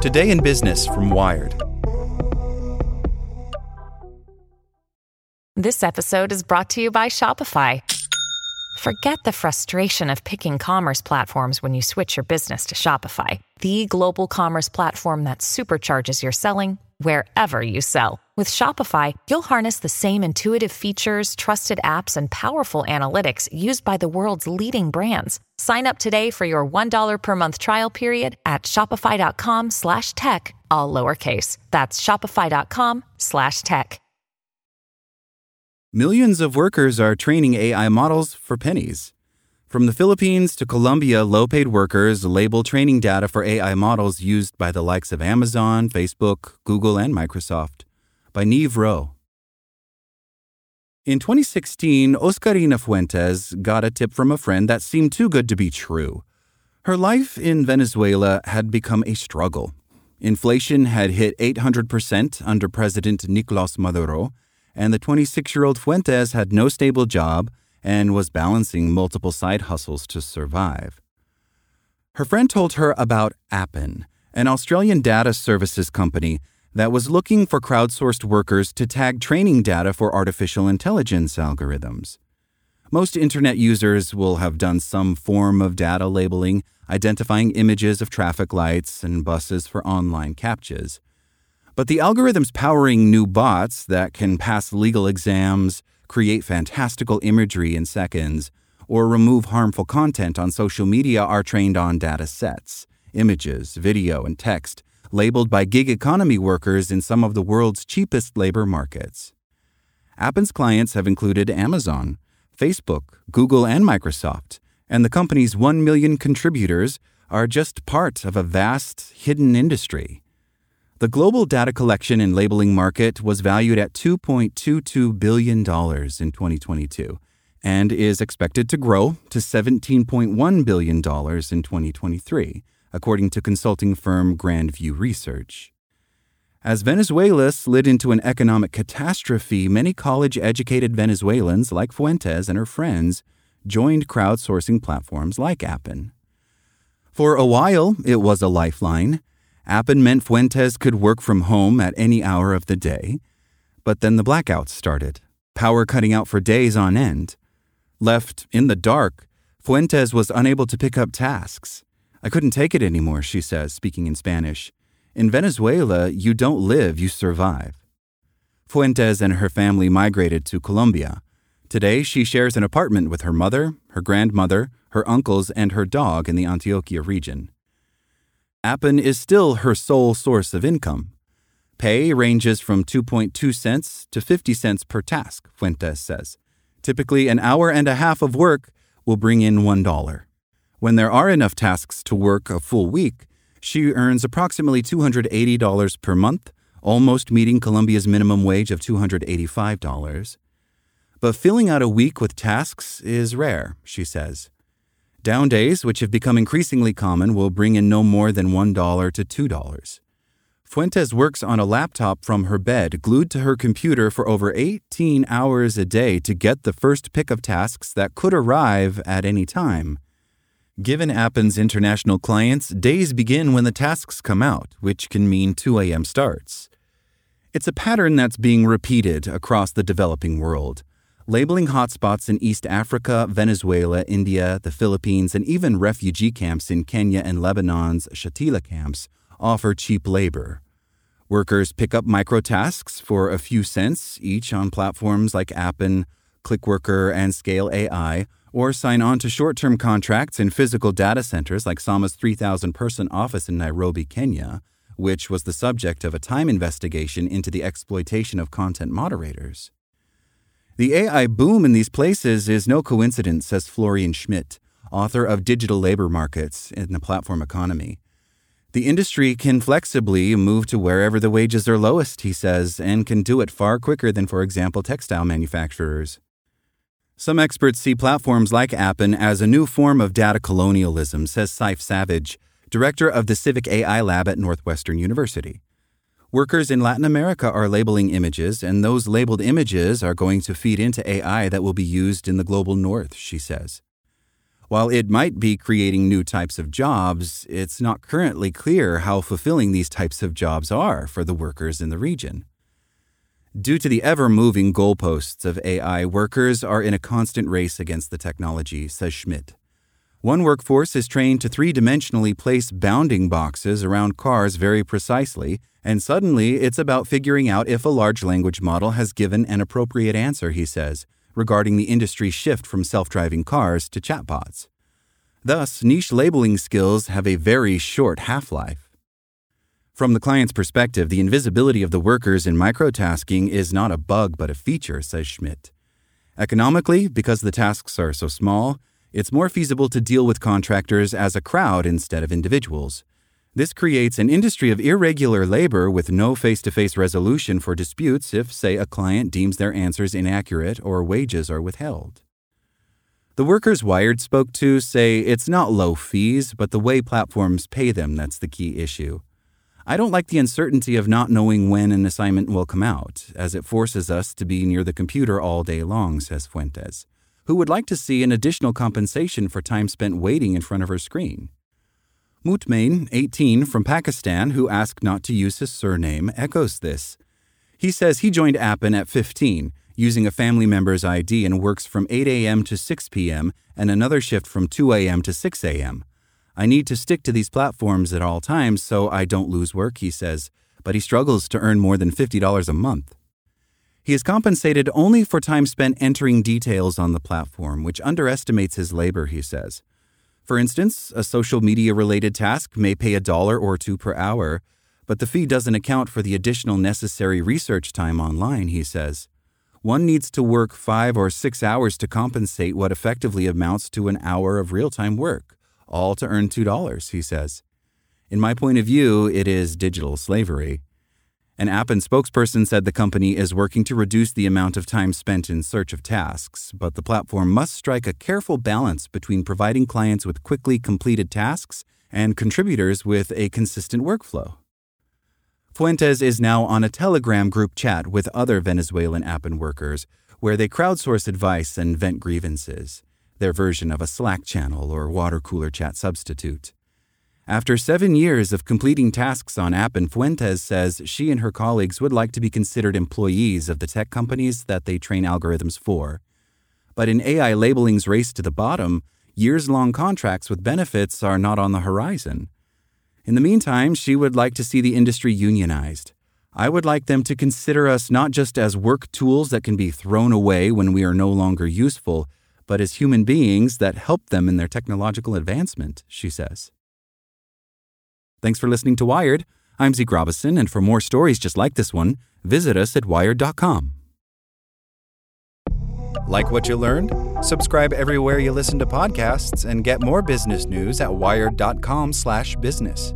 Today in Business from Wired. This episode is brought to you by Shopify. Forget the frustration of picking commerce platforms when you switch your business to Shopify, the global commerce platform that supercharges your selling wherever you sell. With Shopify, you'll harness the same intuitive features, trusted apps, and powerful analytics used by the world's leading brands. Sign up today for your $1 per month trial period at shopify.com slash tech, all lowercase. That's shopify.com slash tech. Millions of workers are training AI models for pennies. From the Philippines to Colombia, low paid workers label training data for AI models used by the likes of Amazon, Facebook, Google, and Microsoft. By Niamh Rowe. In 2016, Oscarina Fuentes got a tip from a friend that seemed too good to be true. Her life in Venezuela had become a struggle. Inflation had hit 800% under President Nicolas Maduro and the 26 year old Fuentes had no stable job and was balancing multiple side hustles to survive. Her friend told her about Appen, an Australian data services company that was looking for crowdsourced workers to tag training data for artificial intelligence algorithms. Most internet users will have done some form of data labeling, identifying images of traffic lights and buses for online captchas. But the algorithms powering new bots that can pass legal exams, create fantastical imagery in seconds, or remove harmful content on social media are trained on data sets, images, video, and text labeled by gig economy workers in some of the world's cheapest labor markets. Appen's clients have included Amazon, Facebook, Google, and Microsoft, and the company's 1 million contributors are just part of a vast, hidden industry. The global data collection and labeling market was valued at $2.22 billion in 2022 and is expected to grow to $17.1 billion in 2023, according to consulting firm Grandview Research. As Venezuela slid into an economic catastrophe, many college educated Venezuelans, like Fuentes and her friends, joined crowdsourcing platforms like Appen. For a while, it was a lifeline. Appen meant Fuentes could work from home at any hour of the day. But then the blackouts started, power cutting out for days on end. Left in the dark, Fuentes was unable to pick up tasks. I couldn't take it anymore, she says, speaking in Spanish. In Venezuela, you don't live, you survive. Fuentes and her family migrated to Colombia. Today, she shares an apartment with her mother, her grandmother, her uncles, and her dog in the Antioquia region. Appen is still her sole source of income. Pay ranges from 2.2 cents to 50 cents per task, Fuentes says. Typically, an hour and a half of work will bring in $1. When there are enough tasks to work a full week, she earns approximately $280 per month, almost meeting Colombia's minimum wage of $285. But filling out a week with tasks is rare, she says. Down days, which have become increasingly common, will bring in no more than $1 to $2. Fuentes works on a laptop from her bed, glued to her computer for over 18 hours a day to get the first pick of tasks that could arrive at any time. Given Appen's international clients, days begin when the tasks come out, which can mean 2 a.m. starts. It's a pattern that's being repeated across the developing world labeling hotspots in East Africa, Venezuela, India, the Philippines, and even refugee camps in Kenya and Lebanon's Shatila camps offer cheap labor. Workers pick up micro tasks for a few cents each on platforms like Appen, Clickworker, and Scale AI, or sign on to short term contracts in physical data centers like Sama's 3,000 person office in Nairobi, Kenya, which was the subject of a time investigation into the exploitation of content moderators. The AI boom in these places is no coincidence, says Florian Schmidt, author of Digital Labor Markets in the Platform Economy. The industry can flexibly move to wherever the wages are lowest, he says, and can do it far quicker than, for example, textile manufacturers. Some experts see platforms like Appen as a new form of data colonialism, says Saiph Savage, director of the Civic AI Lab at Northwestern University. Workers in Latin America are labeling images, and those labeled images are going to feed into AI that will be used in the global north, she says. While it might be creating new types of jobs, it's not currently clear how fulfilling these types of jobs are for the workers in the region. Due to the ever moving goalposts of AI, workers are in a constant race against the technology, says Schmidt. One workforce is trained to three dimensionally place bounding boxes around cars very precisely, and suddenly it's about figuring out if a large language model has given an appropriate answer, he says, regarding the industry's shift from self driving cars to chatbots. Thus, niche labeling skills have a very short half life. From the client's perspective, the invisibility of the workers in microtasking is not a bug but a feature, says Schmidt. Economically, because the tasks are so small, it's more feasible to deal with contractors as a crowd instead of individuals. This creates an industry of irregular labor with no face to face resolution for disputes if, say, a client deems their answers inaccurate or wages are withheld. The workers Wired spoke to say it's not low fees, but the way platforms pay them that's the key issue. I don't like the uncertainty of not knowing when an assignment will come out, as it forces us to be near the computer all day long, says Fuentes, who would like to see an additional compensation for time spent waiting in front of her screen. Mutmain, 18, from Pakistan, who asked not to use his surname, echoes this. He says he joined Appen at 15, using a family member's ID, and works from 8 a.m. to 6 p.m. and another shift from 2 a.m. to 6 a.m. I need to stick to these platforms at all times so I don't lose work, he says, but he struggles to earn more than $50 a month. He is compensated only for time spent entering details on the platform, which underestimates his labor, he says. For instance, a social media related task may pay a dollar or two per hour, but the fee doesn't account for the additional necessary research time online, he says. One needs to work five or six hours to compensate what effectively amounts to an hour of real time work, all to earn $2, he says. In my point of view, it is digital slavery. An Appen spokesperson said the company is working to reduce the amount of time spent in search of tasks, but the platform must strike a careful balance between providing clients with quickly completed tasks and contributors with a consistent workflow. Fuentes is now on a Telegram group chat with other Venezuelan Appen workers where they crowdsource advice and vent grievances, their version of a Slack channel or water cooler chat substitute. After seven years of completing tasks on Appen, Fuentes says she and her colleagues would like to be considered employees of the tech companies that they train algorithms for. But in AI labeling's race to the bottom, years long contracts with benefits are not on the horizon. In the meantime, she would like to see the industry unionized. I would like them to consider us not just as work tools that can be thrown away when we are no longer useful, but as human beings that help them in their technological advancement, she says. Thanks for listening to Wired. I'm Zeke Robison, and for more stories just like this one, visit us at wired.com. Like what you learned? Subscribe everywhere you listen to podcasts and get more business news at wired.com/business.